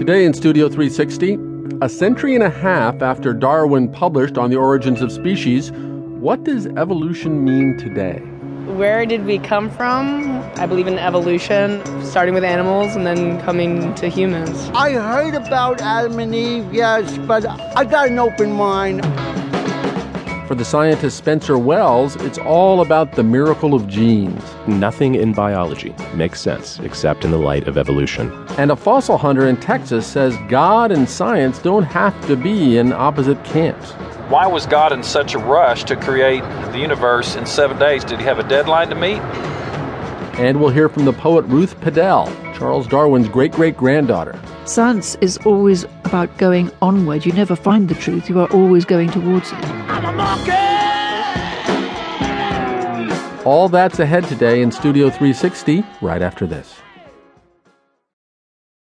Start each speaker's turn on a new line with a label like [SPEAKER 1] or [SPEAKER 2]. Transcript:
[SPEAKER 1] Today in Studio 360, a century and a half after Darwin published On the Origins of Species, what does evolution mean today?
[SPEAKER 2] Where did we come from? I believe in evolution, starting with animals and then coming to humans.
[SPEAKER 3] I heard about Adam and Eve, yes, but I got an open mind.
[SPEAKER 1] For the scientist Spencer Wells, it's all about the miracle of genes.
[SPEAKER 4] Nothing in biology makes sense except in the light of evolution.
[SPEAKER 1] And a fossil hunter in Texas says God and science don't have to be in opposite camps.
[SPEAKER 5] Why was God in such a rush to create the universe in seven days? Did he have a deadline to meet?
[SPEAKER 1] And we'll hear from the poet Ruth Padel, Charles Darwin's great great granddaughter.
[SPEAKER 6] Science is always about going onward. You never find the truth, you are always going towards it.
[SPEAKER 1] All that's ahead today in Studio 360, right after this.